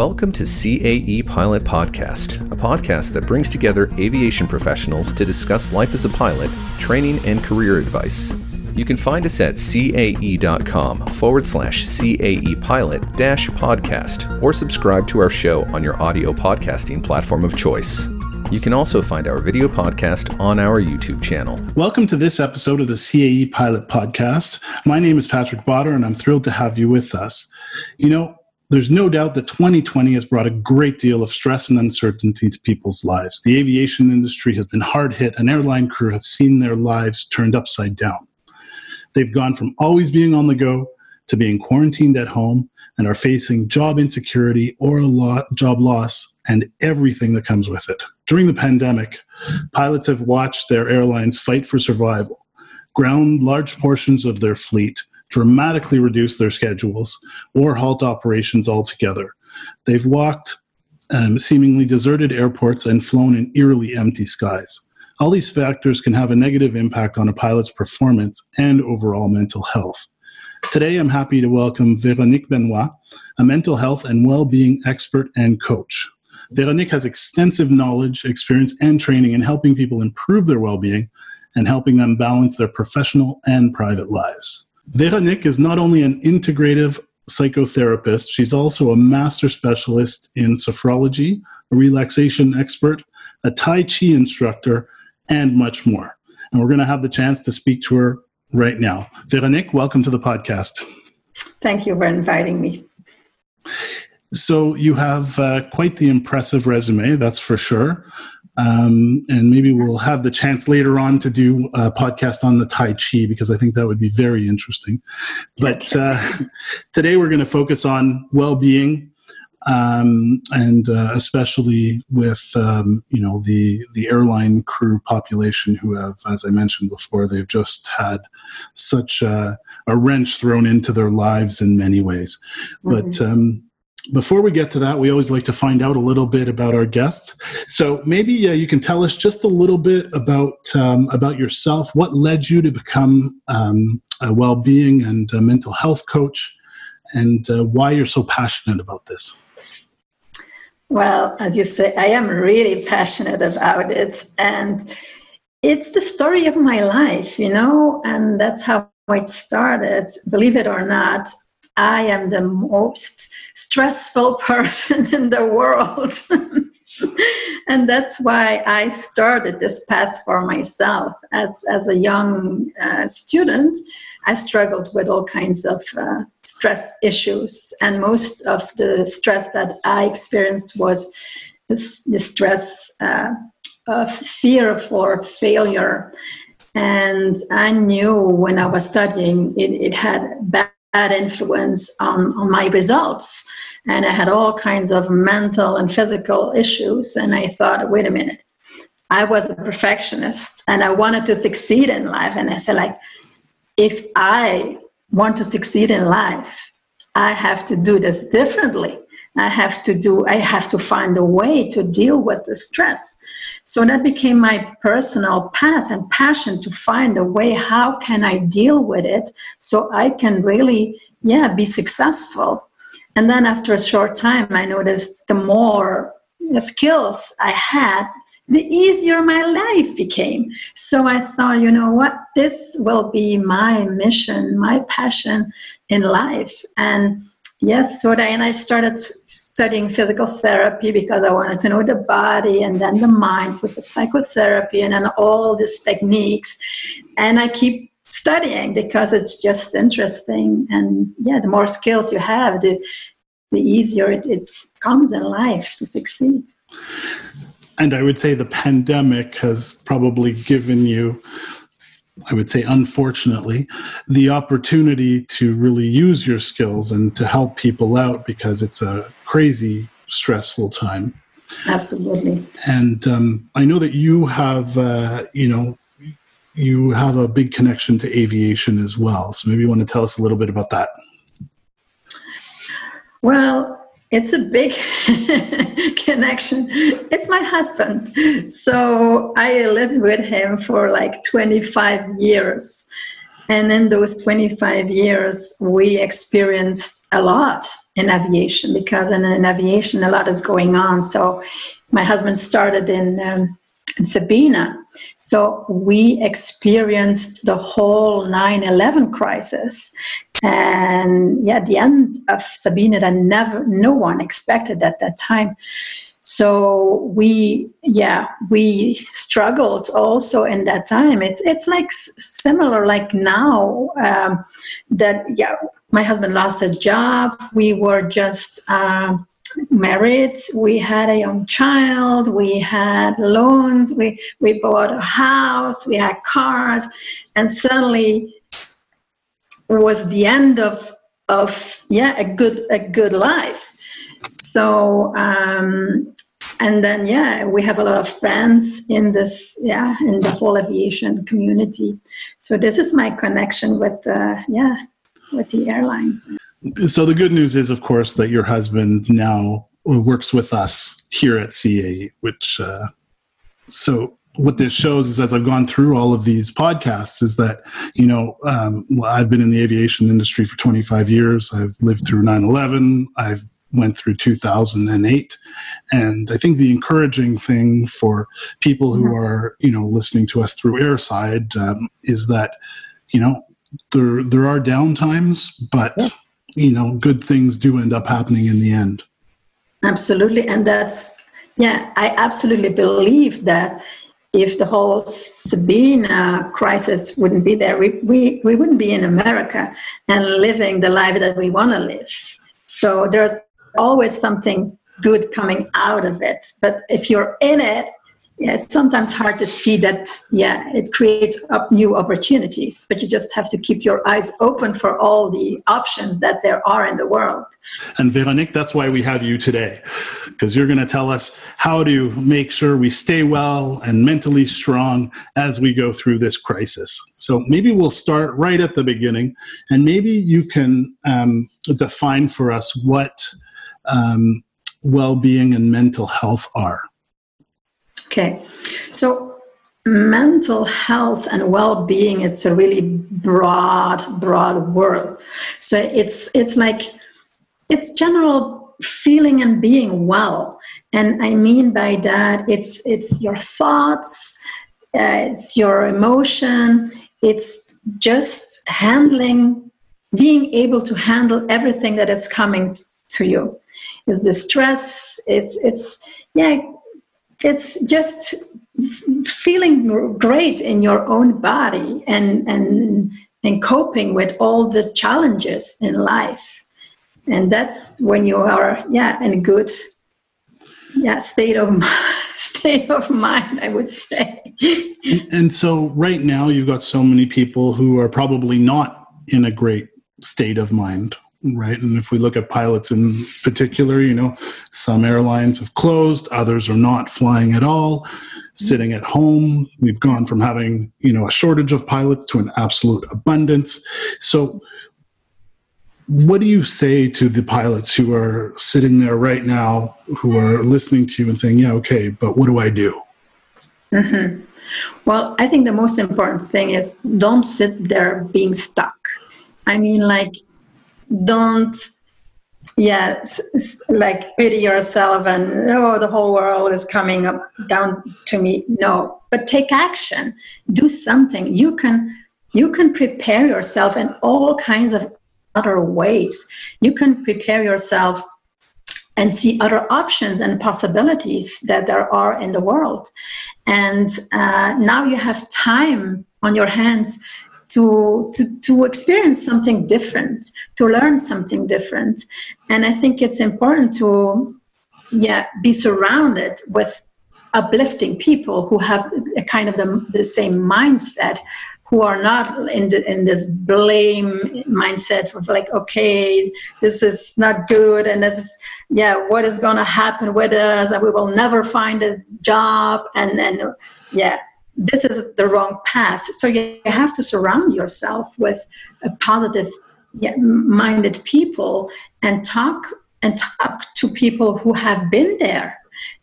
Welcome to CAE Pilot Podcast, a podcast that brings together aviation professionals to discuss life as a pilot, training, and career advice. You can find us at cae.com forward slash CAE pilot dash podcast or subscribe to our show on your audio podcasting platform of choice. You can also find our video podcast on our YouTube channel. Welcome to this episode of the CAE Pilot Podcast. My name is Patrick Botter, and I'm thrilled to have you with us. You know, there's no doubt that 2020 has brought a great deal of stress and uncertainty to people's lives. The aviation industry has been hard hit, and airline crew have seen their lives turned upside down. They've gone from always being on the go to being quarantined at home and are facing job insecurity or a lot, job loss and everything that comes with it. During the pandemic, pilots have watched their airlines fight for survival, ground large portions of their fleet, dramatically reduce their schedules, or halt operations altogether. They've walked um, seemingly deserted airports and flown in eerily empty skies. All these factors can have a negative impact on a pilot's performance and overall mental health. Today, I'm happy to welcome Veronique Benoit, a mental health and well being expert and coach. Veronique has extensive knowledge, experience, and training in helping people improve their well being and helping them balance their professional and private lives. Veronique is not only an integrative psychotherapist, she's also a master specialist in sophrology, a relaxation expert, a Tai Chi instructor, and much more. And we're going to have the chance to speak to her right now. Veronique, welcome to the podcast. Thank you for inviting me. So you have uh, quite the impressive resume, that's for sure. Um, and maybe we'll have the chance later on to do a podcast on the Tai Chi because I think that would be very interesting. But uh, today we're going to focus on well-being, um, and uh, especially with um, you know the the airline crew population who have, as I mentioned before, they've just had such a, a wrench thrown into their lives in many ways. Mm-hmm. But um, before we get to that, we always like to find out a little bit about our guests. So maybe uh, you can tell us just a little bit about um, about yourself. What led you to become um, a well-being and a mental health coach, and uh, why you're so passionate about this? Well, as you say, I am really passionate about it, and it's the story of my life, you know, and that's how it started. Believe it or not, I am the most stressful person in the world. and that's why I started this path for myself. As, as a young uh, student, I struggled with all kinds of uh, stress issues, and most of the stress that I experienced was the, stress uh, of fear for failure. And I knew when I was studying, it, it had bad bad influence on, on my results. And I had all kinds of mental and physical issues. And I thought, wait a minute, I was a perfectionist and I wanted to succeed in life. And I said, like, if I want to succeed in life, I have to do this differently. I have to do, I have to find a way to deal with the stress. So that became my personal path and passion to find a way how can I deal with it so I can really, yeah, be successful. And then after a short time, I noticed the more skills I had, the easier my life became. So I thought, you know what, this will be my mission, my passion in life. And Yes, so then I started studying physical therapy because I wanted to know the body and then the mind with the psychotherapy and then all these techniques. And I keep studying because it's just interesting. And yeah, the more skills you have, the, the easier it, it comes in life to succeed. And I would say the pandemic has probably given you I would say, unfortunately, the opportunity to really use your skills and to help people out because it's a crazy, stressful time. Absolutely. And um, I know that you have, uh, you know, you have a big connection to aviation as well. So maybe you want to tell us a little bit about that. Well, it's a big connection. It's my husband. So I lived with him for like 25 years. And in those 25 years, we experienced a lot in aviation because in, in aviation a lot is going on. So my husband started in, um, in Sabena. So we experienced the whole 9 11 crisis. And yeah, the end of Sabena that never, no one expected at that time. So we, yeah, we struggled also in that time. It's it's like similar, like now um, that yeah, my husband lost a job. We were just. Uh, married we had a young child we had loans we we bought a house we had cars and suddenly it was the end of of yeah a good a good life. So um and then yeah we have a lot of friends in this yeah in the whole aviation community. So this is my connection with uh, yeah with the airlines so the good news is of course that your husband now works with us here at CAE which uh, so what this shows is as I've gone through all of these podcasts is that, you know, um, well, I've been in the aviation industry for 25 years. I've lived through 9 11. I've went through 2008 and i think the encouraging thing for people who are you know listening to us through airside um, is that you know there there are downtimes but you know good things do end up happening in the end absolutely and that's yeah i absolutely believe that if the whole Sabena crisis wouldn't be there, we, we, we wouldn't be in America and living the life that we want to live. So there's always something good coming out of it. But if you're in it, yeah, it's sometimes hard to see that, yeah, it creates up new opportunities, but you just have to keep your eyes open for all the options that there are in the world. And Veronique, that's why we have you today, because you're going to tell us how to make sure we stay well and mentally strong as we go through this crisis. So maybe we'll start right at the beginning, and maybe you can um, define for us what um, well being and mental health are. Okay, so mental health and well-being it's a really broad broad word so it's it's like it's general feeling and being well. And i mean by that it's it's your thoughts uh, it's your emotion it's just handling being able to handle everything that is coming to you. Is the stress it's it's yeah it's just feeling great in your own body and and and coping with all the challenges in life. And that's when you are yeah in a good yeah state of state of mind i would say. And so right now you've got so many people who are probably not in a great state of mind right? And if we look at pilots in particular, you know, some airlines have closed, others are not flying at all, sitting at home. We've gone from having, you know, a shortage of pilots to an absolute abundance. So, what do you say to the pilots who are sitting there right now, who are listening to you and saying, yeah, okay, but what do I do? Mm-hmm. Well, I think the most important thing is don't sit there being stuck. I mean, like, don't yeah like pity yourself and oh the whole world is coming up down to me. No but take action. Do something. You can you can prepare yourself in all kinds of other ways. You can prepare yourself and see other options and possibilities that there are in the world. And uh, now you have time on your hands to, to, to experience something different, to learn something different. And I think it's important to, yeah, be surrounded with uplifting people who have a kind of the, the same mindset who are not in, the, in this blame mindset of like okay this is not good. And this is yeah what is going to happen with us? And we will never find a job. And and yeah this is the wrong path. So you have to surround yourself with positive minded people and talk and talk to people who have been there.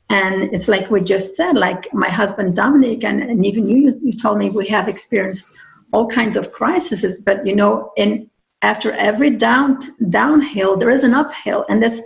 And it's like we just said, like my husband Dominic, and, and even you, you told me we have experienced all kinds of crises. But you know, in after every down downhill there is an uphill and this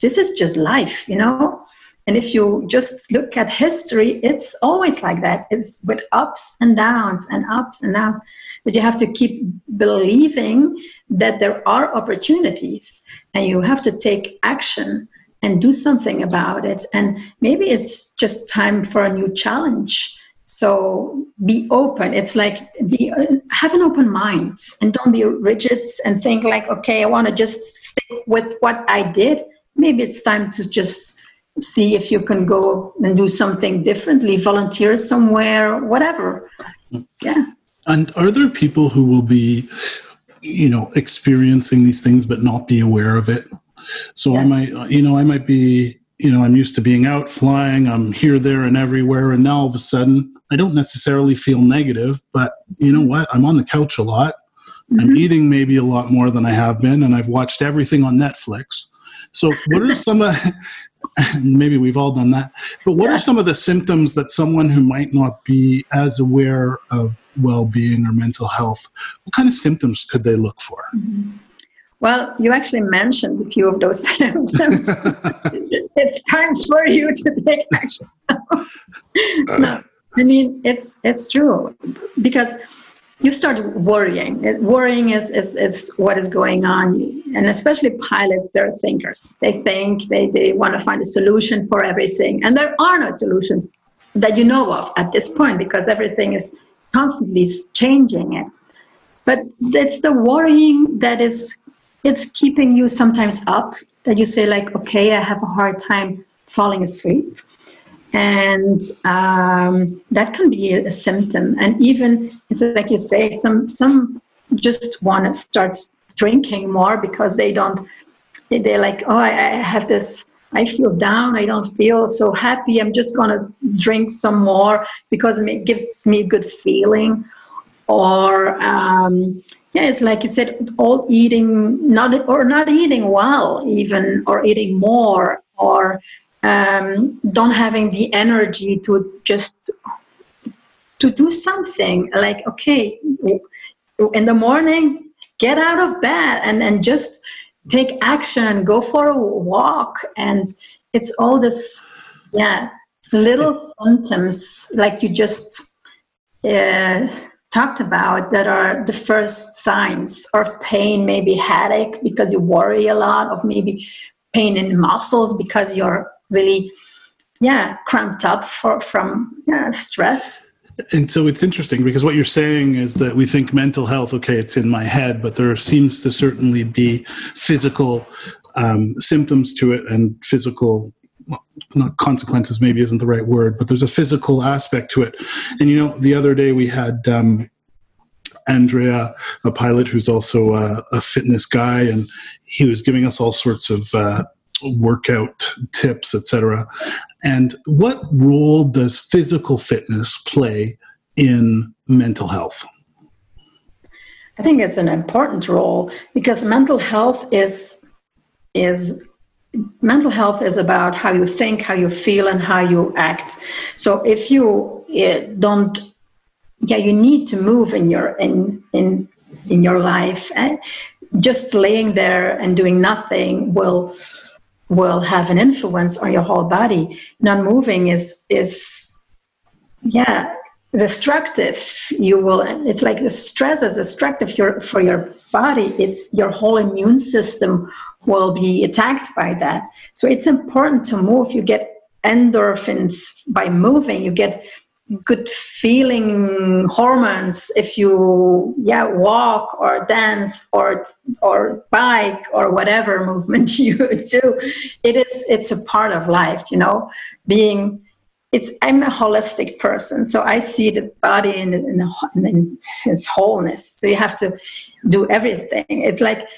this is just life you know and if you just look at history it's always like that. It's with ups and downs and ups and downs. But you have to keep believing that there are opportunities and you have to take action and do something about it. And maybe it's just time for a new challenge. So be open. It's like be have an open mind and don't be rigid and think like okay i want to just stick with what i did. Maybe it's time to just see if you can go and do something differently volunteer somewhere whatever. Yeah. And are there people who will be you know experiencing these things but not be aware of it? So yeah. i might you know i might be you know i'm used to being out flying i'm here there and everywhere and now all of a sudden i don't necessarily feel negative but you know what? I'm on the couch a lot. Mm-hmm. i'm eating maybe a lot more than i have been and i've watched everything on netflix so what are some of maybe we've all done that. But what yeah. are some of the symptoms that someone who might not be as aware of well-being or mental health, what kind of symptoms could they look for? Mm-hmm. Well, you actually mentioned a few of those symptoms. it's time for you to take action. no, I mean it's it's true because you start worrying. Worrying is, is, is what is going on. And especially pilots, they're thinkers. They think, they, they want to find a solution for everything. And there are no solutions that you know of at this point because everything is constantly changing it. But it's the worrying that is it's keeping you sometimes up that you say like, okay, I have a hard time falling asleep and um, that can be a, symptom. And even it's like you say some some just want to start drinking more because they don't they're like oh I, I have this i feel down i don't feel so happy i'm just to drink some more because it gives me a good feeling. Or um, yeah it's like you said all eating not or not eating well even or eating more or um, don't having the energy to just to do something like okay in the morning get out of bed and and just take action go for a walk. And it's all this yeah little symptoms like you just uh, talked about that are the first signs of pain maybe headache because you worry a lot of maybe pain in muscles because you're really yeah cramped up for, from yeah, stress. And so it's interesting because what you're saying is that we think mental health okay it's in my head but there seems to certainly be physical um, symptoms to it and physical not consequences maybe isn't the right word but there's a physical aspect to it. And you know the other day we had um, Andrea, a pilot who's also a, a, fitness guy, and he was giving us all sorts of uh, workout tips, etc. And what role does physical fitness play in mental health? I think it's an important role because mental health is is mental health is about how you think, how you feel, and how you act. So if you uh, don't, yeah, you need to move in your in in in your life. Eh? Just laying there and doing nothing will will have an influence on your whole body. Non-moving is is yeah destructive. You will. It's like the stress is destructive for your body. It's your whole immune system will be attacked by that. So it's important to move. You get endorphins by moving. You get good feeling hormones if you yeah walk or dance or or bike or whatever movement you do. It is it's a part of life you know being it's i'm a holistic person so i see the body in, in, in its wholeness. So you have to do everything. It's like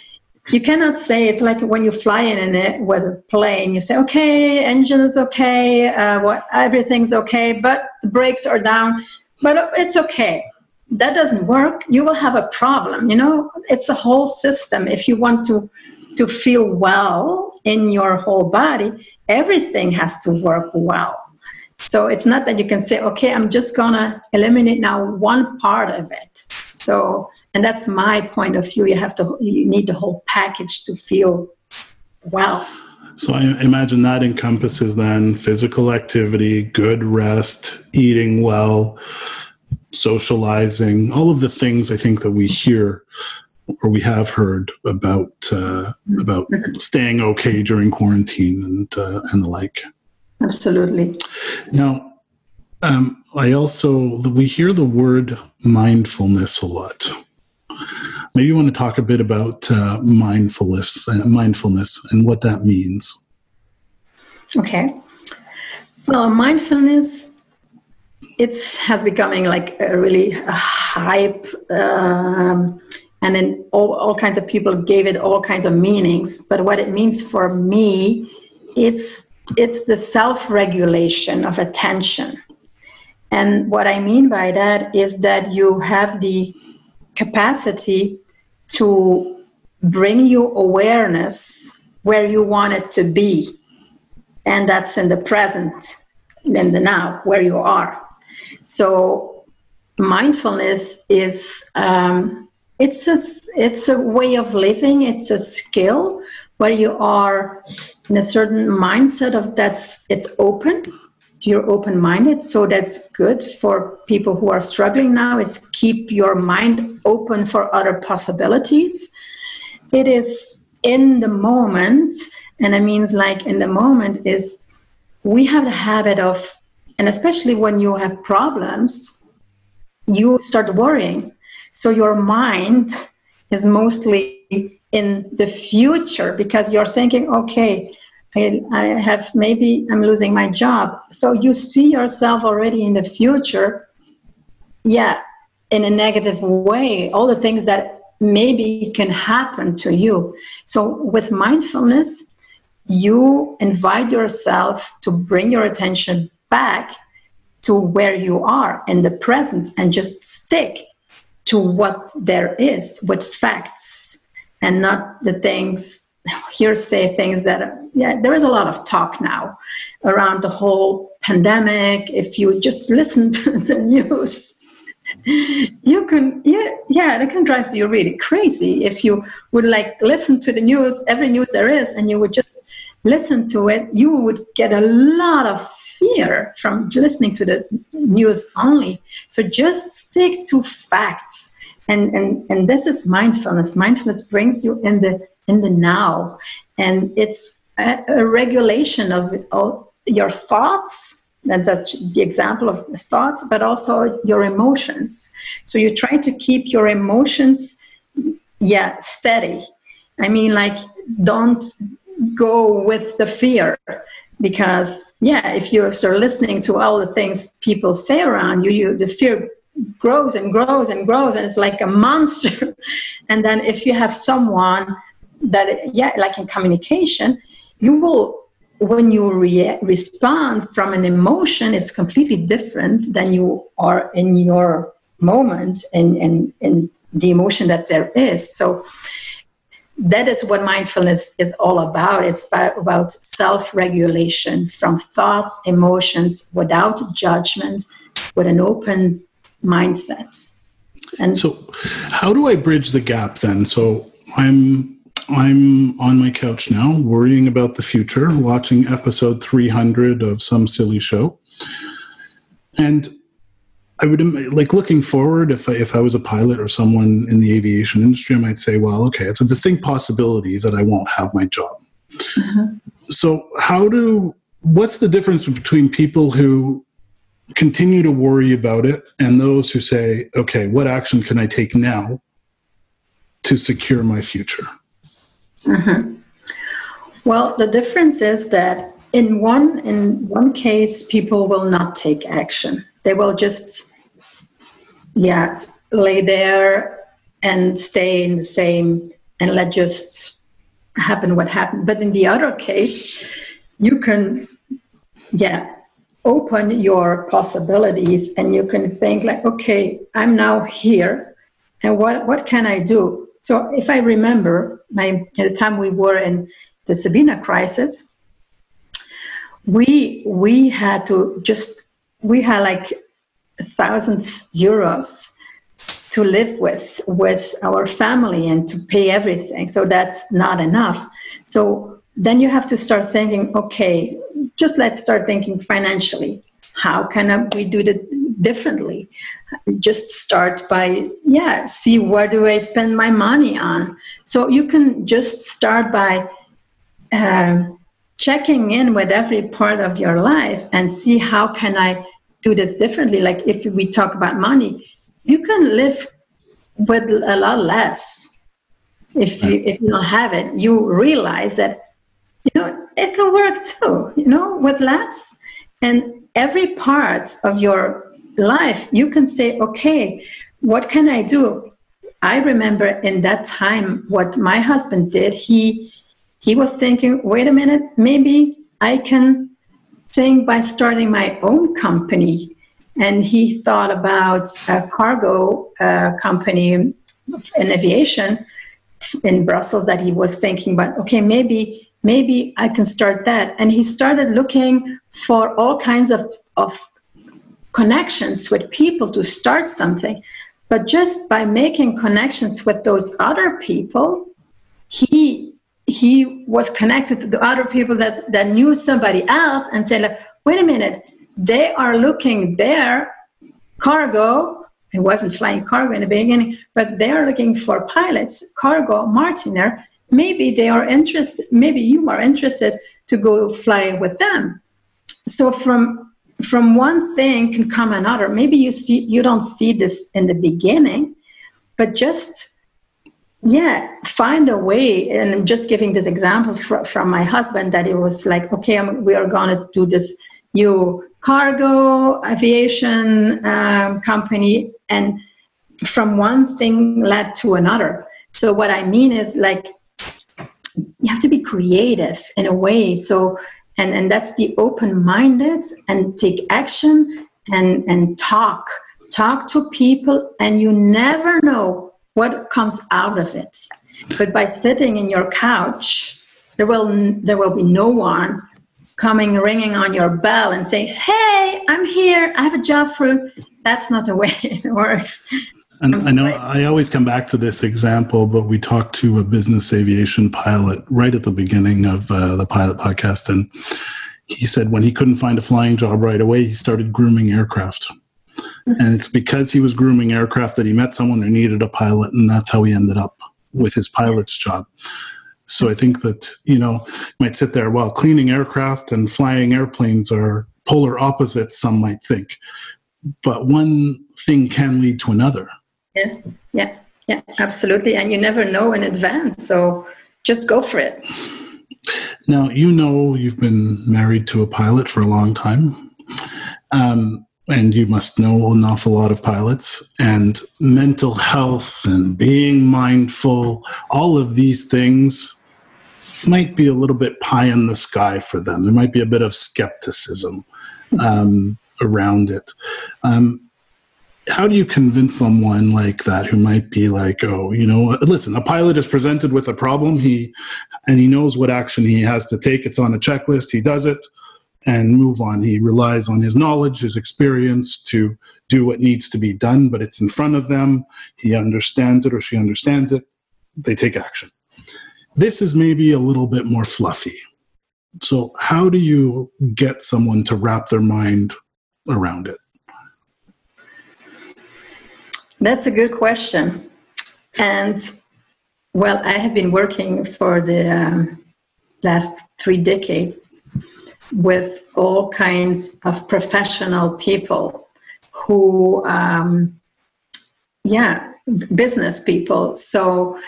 you cannot say it's like when you fly in a weather plane you say okay engine is okay uh, what everything's okay but the brakes are down but it's okay. That doesn't work. You will have a problem you know? It's a whole system. If you want to to feel well in your whole body everything has to work well. So it's not that you can say okay i'm just gonna eliminate now one part of it So, and that's my point of view. You have to, you need the whole package to feel well. So I imagine that encompasses then physical activity, good rest, eating well, socializing, all of the things I think that we hear or we have heard about uh, about staying okay during quarantine and uh, and the like. Absolutely. Now, um, I also we hear the word mindfulness a lot. Maybe you want to talk a bit about uh, mindfulness, uh, mindfulness, and what that means. Okay. Well, mindfulness it's has becoming like a really hype, um, and then all, all kinds of people gave it all kinds of meanings. But what it means for me, it's it's the self-regulation of attention. And what I mean by that is that you have the capacity to bring you awareness where you want it to be. And that's in the present, in the now, where you are. So mindfulness is um, it's a it's a way of living. It's a skill where you are in a certain mindset of that's it's open you're open minded. So that's good for people who are struggling now is keep your mind open for other possibilities. It is in the moment and it means like in the moment is we have the habit of and especially when you have problems you start worrying. So your mind is mostly in the future because you're thinking okay I, I have maybe I'm losing my job. So you see yourself already in the future, yeah, in a negative way, all the things that maybe can happen to you. So with mindfulness, you invite yourself to bring your attention back to where you are in the present and just stick to what there is with facts and not the things hearsay things that yeah there is a lot of talk now around the whole pandemic. If you just listen to the news you can yeah yeah it can drive you really crazy. If you would like listen to the news every news there is and you would just listen to it you would get a lot of fear from listening to the news only. So just stick to facts. And and and this is mindfulness. Mindfulness brings you in the in the now. And it's a, a regulation of, of your thoughts that's the example of thoughts, but also your emotions. So you try to keep your emotions, yeah, steady. I mean, like, don't go with the fear because, yeah, if you start listening to all the things people say around you, you the fear grows and grows and grows, and it's like a monster. and then if you have someone that yeah like in communication you will when you re- respond from an emotion it's completely different than you are in your moment and and, and the emotion that there is. So that is what mindfulness is all about. It's about, about self-regulation from thoughts emotions without judgment with an open mindset. And so how do i bridge the gap then? So i'm I'm on my couch now, worrying about the future, watching episode 300 of some silly show. And I would like looking forward. If I, if I was a pilot or someone in the aviation industry, I might say, "Well, okay, it's a distinct possibility that I won't have my job." Mm-hmm. So, how do what's the difference between people who continue to worry about it and those who say, "Okay, what action can I take now to secure my future?" Mm-hmm. Well, the difference is that in one in one case, people will not take action. They will just, yeah, lay there and stay in the same and let just happen what happened. But in the other case, you can, yeah, open your possibilities and you can think like, okay, I'm now here, and what what can I do? So if I remember, my at the time we were in the Sabena crisis, we we had to just we had like thousands euros to live with with our family and to pay everything. So that's not enough. So then you have to start thinking okay just let's start thinking financially. How can we do it differently just start by yeah see where do i spend my money on. So you can just start by uh, checking in with every part of your life and see how can i do this differently. Like if we talk about money you can live with a lot less if you if you don't have it. You realize that you know it can work too you know with less. And every part of your life you can say okay what can i do i remember in that time what my husband did he he was thinking wait a minute maybe i can think by starting my own company and he thought about a cargo uh, company in aviation in Brussels that he was thinking about. Okay, maybe maybe I can start that. And he started looking for all kinds of of connections with people to start something. But just by making connections with those other people, he he was connected to the other people that, that knew somebody else and said, like, wait a minute, they are looking their cargo it wasn't flying cargo in the beginning but they are looking for pilots cargo Martinair maybe they are interested maybe you are interested to go fly with them so from from one thing can come another. Maybe you see you don't see this in the beginning but just yeah find a way. And i'm just giving this example fr- from my husband that it was like okay I'm, we are going to do this new cargo aviation um, company. And from one thing led to another. So what i mean is like you have to be creative in a way. So and and that's the open minded and take action and and talk talk to people and you never know what comes out of it but by sitting in your couch there will there will be no one coming ringing on your bell and saying, "Hey, I'm here. I have a job for you." That's not the way it works. And I know I always come back to this example, but we talked to a business aviation pilot right at the beginning of uh, the pilot podcast, and he said when he couldn't find a flying job right away, he started grooming aircraft. Mm-hmm. And it's because he was grooming aircraft that he met someone who needed a pilot, and that's how he ended up with his pilot's job. So I think that, you know, you might sit there, well, cleaning aircraft and flying airplanes are polar opposites, some might think. But one thing can lead to another. Yeah, yeah, yeah, absolutely. And you never know in advance. So just go for it. Now, you know, you've been married to a pilot for a long time. Um, and you must know an awful lot of pilots and mental health and being mindful all of these things might be a little bit pie in the sky for them. There might be a bit of skepticism um, around it. Um, how do you convince someone like that who might be like, oh, you know, listen, a pilot is presented with a problem, he and he knows what action he has to take. It's on a checklist. He does it and move on. He relies on his knowledge, his experience to do what needs to be done, but it's in front of them. He understands it or she understands it. They take action. This is maybe a little bit more fluffy. So, how do you get someone to wrap their mind around it? That's a good question. And well, I have been working for the um, last three decades with all kinds of professional people who, um, yeah, business people. So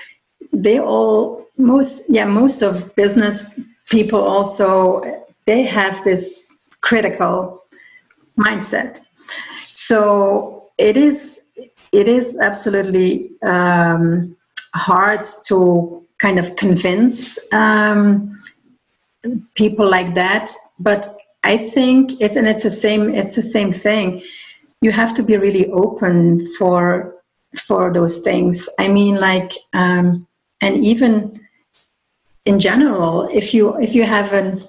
they all most yeah most of business people also they have this critical mindset so it is it is absolutely um, hard to kind of convince um, people like that. But i think it's and it's the same it's the same thing. You have to be really open for for those things. I mean like um, and even in general, if you if you have an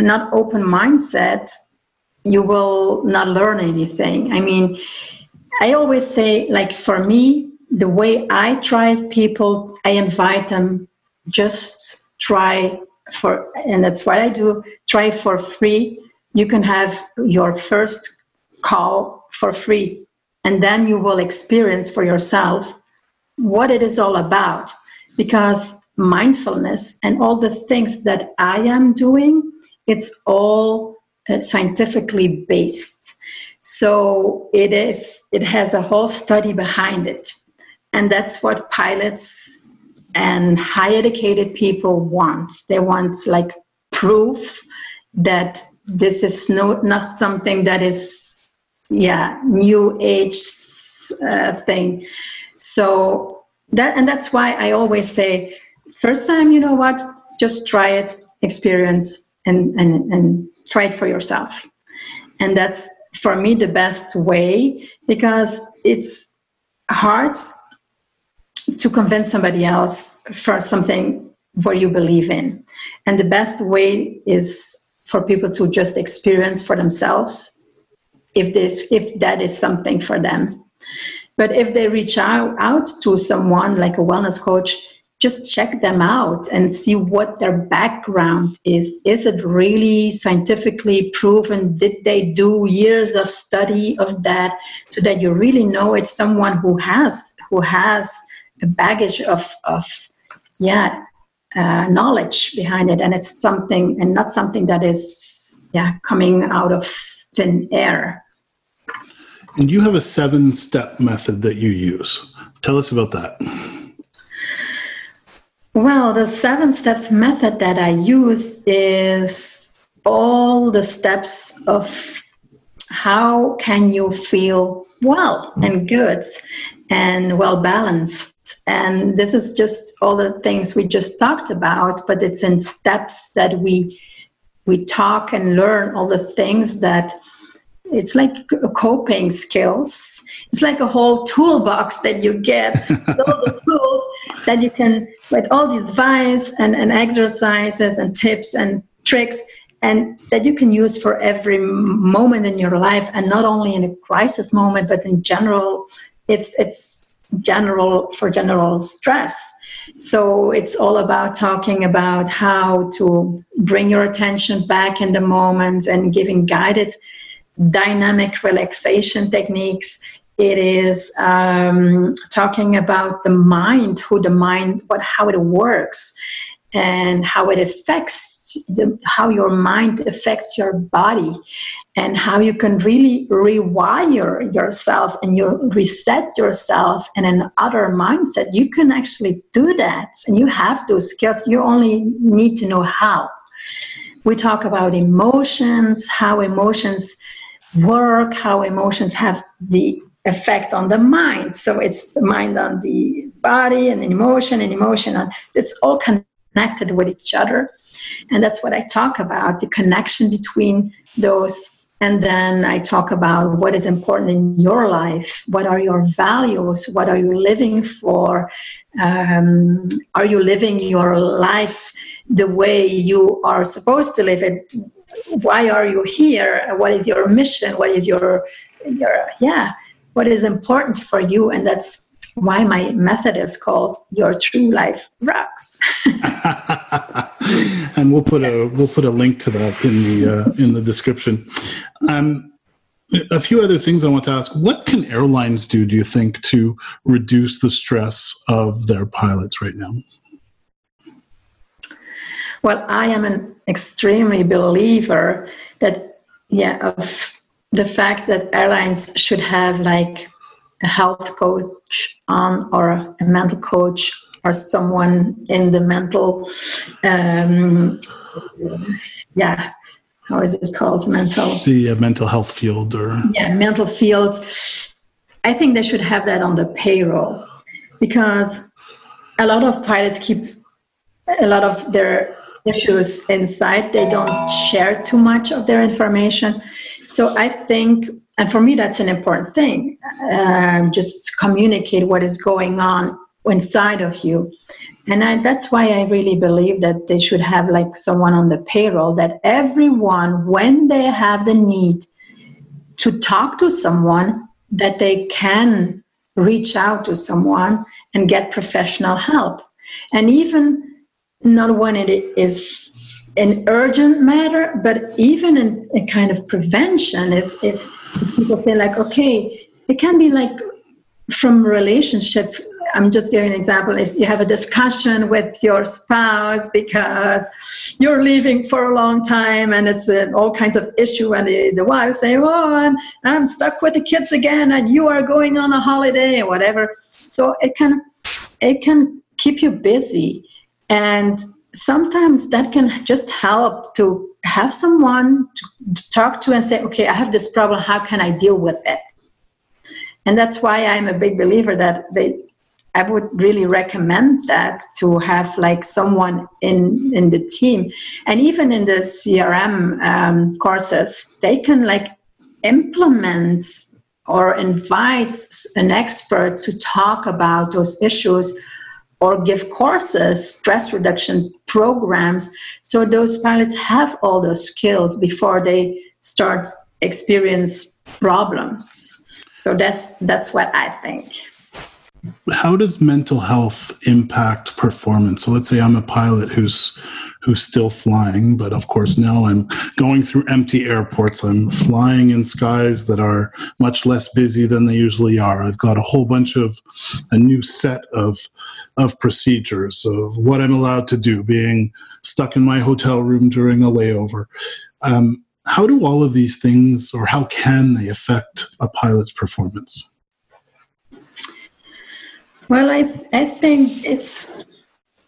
not open mindset, you will not learn anything. I mean, I always say, like for me, the way I try people, I invite them just try for, and that's what I do. Try for free. You can have your first call for free, and then you will experience for yourself what it is all about. Because mindfulness and all the things that I am doing, it's all uh, scientifically based. So it is. It has a whole study behind it, and that's what pilots and high educated people want. They want like proof that this is no not something that is yeah new age uh, thing. So that and that's why I always say first time you know what just try it experience and and and try it for yourself and that's for me the best way because it's hard to convince somebody else for something what you believe in. And the best way is for people to just experience for themselves if they, if that is something for them. But if they reach out, out to someone like a wellness coach just check them out and see what their background is. Is it really scientifically proven? Did they do years of study of that so that you really know it's someone who has who has a baggage of of yeah uh, knowledge behind it, and it's something and not something that is yeah coming out of thin air. And you have a seven step method that you use. Tell us about that. Well, the seven step method that I use is all the steps of how can you feel well and good and well balanced and this is just all the things we just talked about but it's in steps that we we talk and learn all the things that it's like coping skills. It's like a whole toolbox that you get. All the tools that you can with all the advice and, and exercises and tips and tricks and that you can use for every moment in your life. And not only in a crisis moment but in general it's it's general for general stress. So it's all about talking about how to bring your attention back in the moment and giving guided dynamic relaxation techniques. It is um, talking about the mind, who the mind, what how it works, and how it affects the, how your mind affects your body, and how you can really rewire yourself and you reset yourself in an other mindset. You can actually do that, and you have those skills. You only need to know how. We talk about emotions, how emotions work, how emotions have the effect on the mind. So it's the mind on the body and emotion and emotion on it's all connected with each other. And that's what I talk about, the connection between those. And then I talk about what is important in your life. What are your values? What are you living for? Um, are you living your life the way you are supposed to live it? Why are you here? What is your mission? What is your your yeah what is important for you? And that's why my method is called your true life rocks. And we'll put a we'll put a link to that in the uh, in the description. Um, a few other things I want to ask. What can airlines do, do you think, to reduce the stress of their pilots right now? Well, I am an extremely believer that, yeah, of the fact that airlines should have like a health coach on or a mental coach or someone in the mental, um, yeah, how is this called? Mental. The uh, mental health field or. Yeah, mental field. I think they should have that on the payroll because a lot of pilots keep a lot of their issues inside. They don't share too much of their information. So I think, and for me, that's an important thing. Um, just communicate what is going on inside of you. And I, that's why I really believe that they should have like someone on the payroll that everyone, when they have the need to talk to someone, that they can reach out to someone and get professional help. And even not when it is an urgent matter, but even in a kind of prevention, if, if, people say like, okay, it can be like from relationship. I'm just giving an example. If you have a discussion with your spouse because you're leaving for a long time and it's an all kinds of issue, and the, the wife say, "Oh, I'm, I'm stuck with the kids again, and you are going on a holiday or whatever," so it can it can keep you busy, and sometimes that can just help to have someone to, talk to and say, "Okay, I have this problem. How can I deal with it?" and that's why i'm a big believer that they I would really recommend that to have like someone in in the team, and even in the CRM um, courses, they can like implement or invite an expert to talk about those issues or give courses, stress reduction programs, so those pilots have all those skills before they start experience problems. So that's that's what I think how does mental health impact performance? So let's say I'm a pilot who's who's still flying, but of course now I'm going through empty airports. I'm flying in skies that are much less busy than they usually are. I've got a whole bunch of a new set of of procedures of what I'm allowed to do, being stuck in my hotel room during a layover. Um, how do all of these things, or how can they affect a pilot's performance? Well, I th- I think it's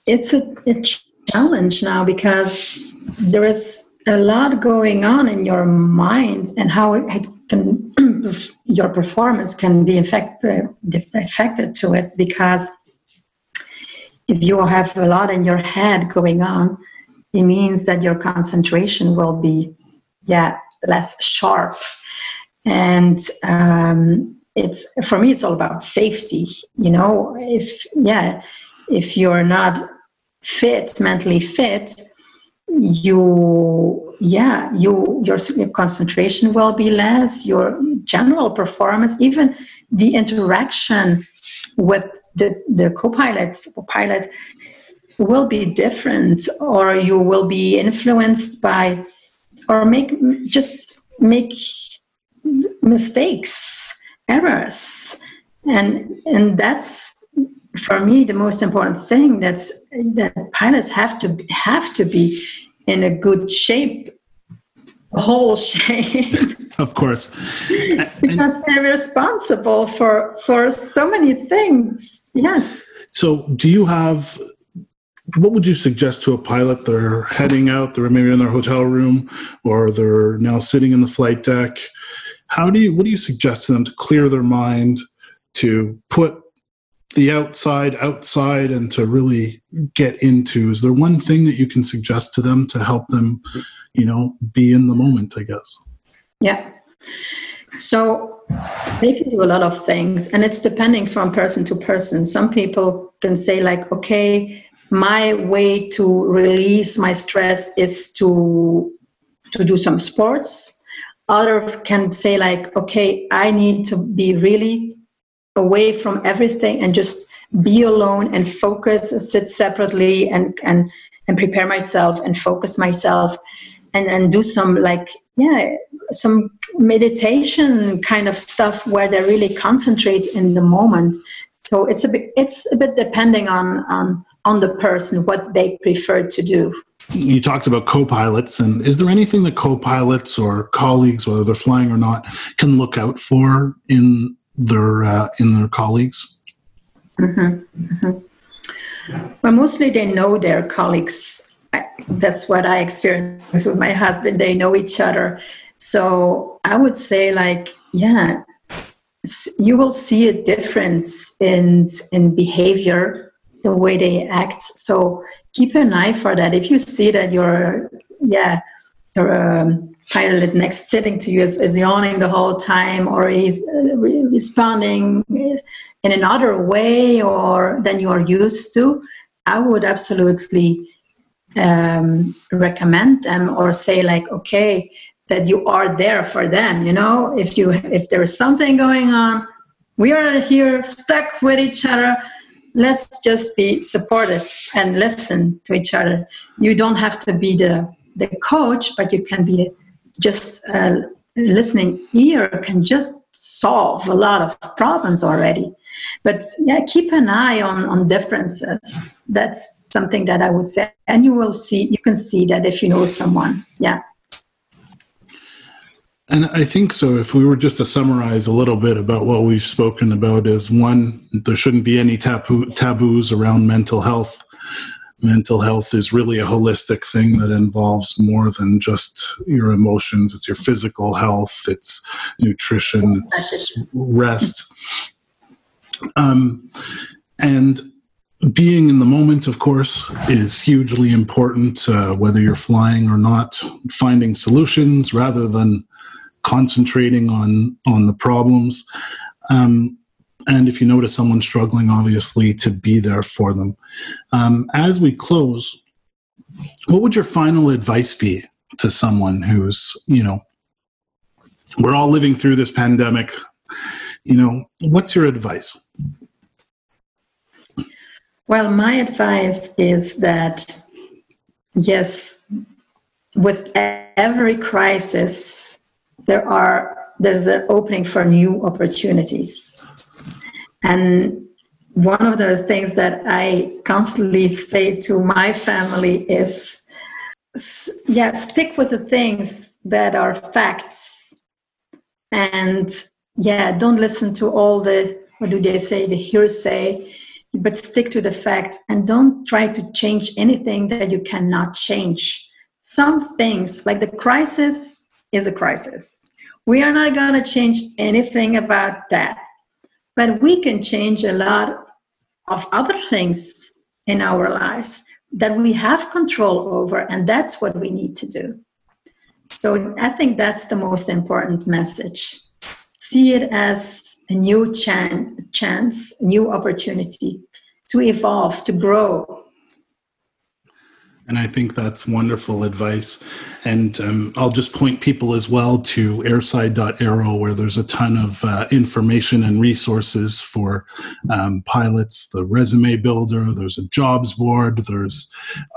it's a, a challenge now because there is a lot going on in your mind and how it can your performance can be affected affected to it because if you have a lot in your head going on it means that your concentration will be yeah less sharp. And um, it's for me it's all about safety you know? If yeah if you're not fit mentally fit you yeah you your, your concentration will be less your general performance even the interaction with the the co-pilot pilot will be different or you will be influenced by or make just make mistakes errors and and that's for me the most important thing that's that pilots have to have to be in a good shape whole shape. Of course. Because they're responsible for for so many things. Yes. So do you have what would you suggest to a pilot? They're heading out they're maybe in their hotel room or they're now sitting in the flight deck. How do you what do you suggest to them to clear their mind to put the outside outside and to really get into is there one thing that you can suggest to them to help them you know be in the moment i guess? Yeah. So they can do a lot of things and it's depending from person to person. Some people can say like okay my way to release my stress is to to do some sports. Other can say like okay i need to be really away from everything and just be alone and focus sit separately and and and prepare myself and focus myself and and do some like yeah some meditation kind of stuff where they really concentrate in the moment. So it's a bit it's a bit depending on on on the person what they prefer to do. You talked about co-pilots and is there anything that co-pilots or colleagues whether they're flying or not can look out for in their uh, in their colleagues mm-hmm. Mm-hmm. well mostly they know their colleagues that's what i experienced with my husband they know each other so i would say like yeah you will see a difference in in behavior the way they act so keep an eye for that. If you see that your yeah your um, pilot next sitting to you is, is yawning the whole time, or he's uh, responding in another way or than you are used to, I would absolutely um, recommend them or say like, okay, that you are there for them you know? If you if there is something going on we are here stuck with each other. Let's just be supportive and listen to each other. You don't have to be the the coach but you can be just a listening ear can just solve a lot of problems already but yeah keep an eye on on differences that's something that i would say and you will see you can see that if you know someone yeah and I think so. If we were just to summarize a little bit about what we've spoken about, is one, there shouldn't be any taboo, taboos around mental health. Mental health is really a holistic thing that involves more than just your emotions. It's your physical health, it's nutrition, it's rest. Um, and being in the moment, of course, is hugely important, uh, whether you're flying or not. Finding solutions rather than concentrating on on the problems. Um, and if you notice someone struggling, obviously to be there for them. Um, as we close, what would your final advice be to someone who's, you know, we're all living through this pandemic. You know, what's your advice? Well, my advice is that yes, with every crisis, there are there's an opening for new opportunities. And one of the things that I constantly say to my family is, yeah, stick with the things that are facts. And yeah, don't listen to all the, what do they say, the hearsay, but stick to the facts and don't try to change anything that you cannot change. Some things, like the crisis, is a crisis. We are not going to change anything about that, but we can change a lot of other things in our lives that we have control over, and that's what we need to do. So I think that's the most important message. See it as a new chan- chance, new opportunity to evolve, to grow, and I think that's wonderful advice. And um, I'll just point people as well to airside.aero, where there's a ton of uh, information and resources for um, pilots, the resume builder, there's a jobs board, there's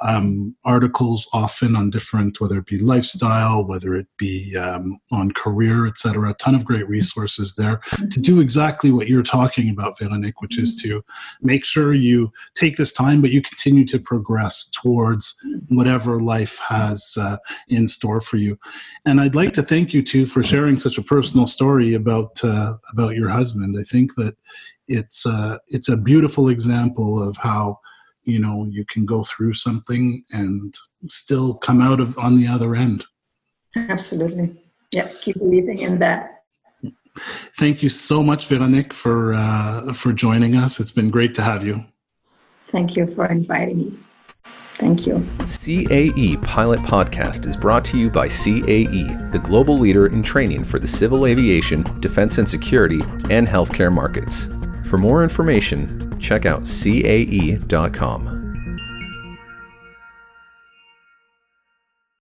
um, articles often on different, whether it be lifestyle, whether it be um, on career, etc. A ton of great resources there to do exactly what you're talking about, Veronique, which is to make sure you take this time, but you continue to progress towards whatever life has uh, in store for you. And I'd like to thank you too for sharing such a personal story about uh, about your husband. I think that it's uh, it's a beautiful example of how you know you can go through something and still come out of on the other end. Absolutely. Yeah, keep believing in that. Thank you so much, Veronique, for uh, for joining us. It's been great to have you. Thank you for inviting me. Thank you. CAE Pilot Podcast is brought to you by CAE, the global leader in training for the civil aviation, defense and security, and healthcare markets. For more information, check out cae.com.